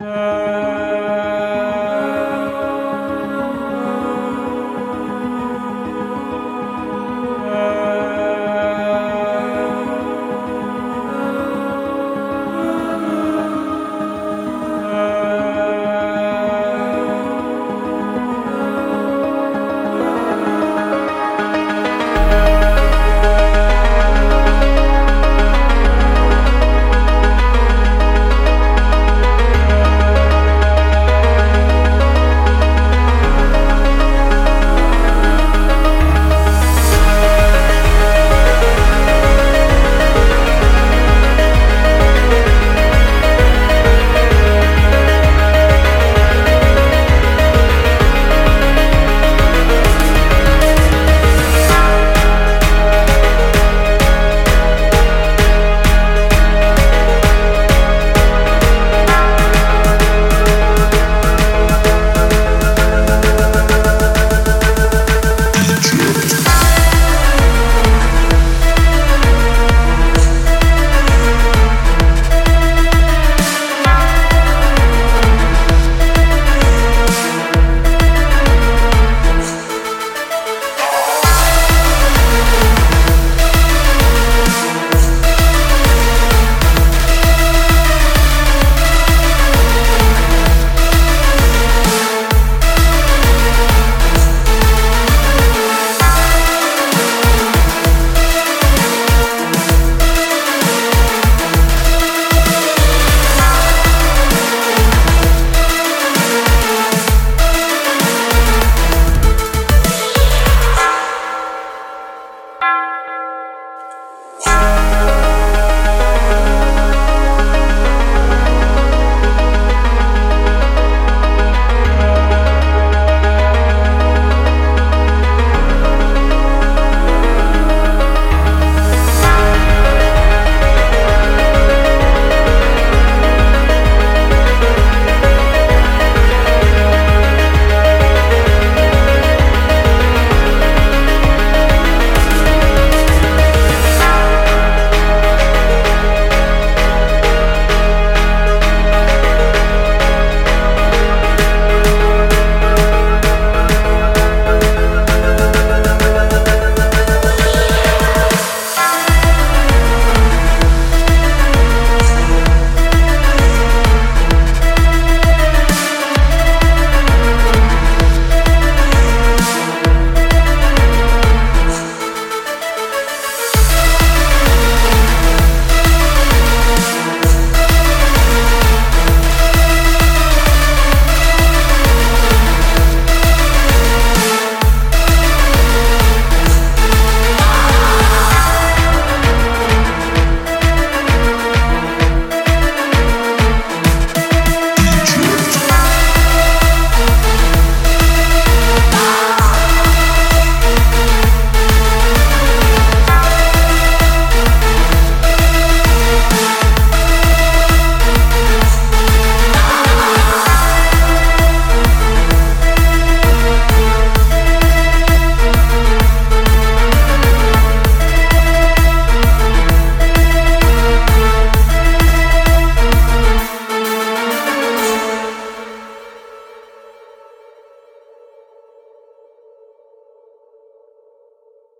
Uh...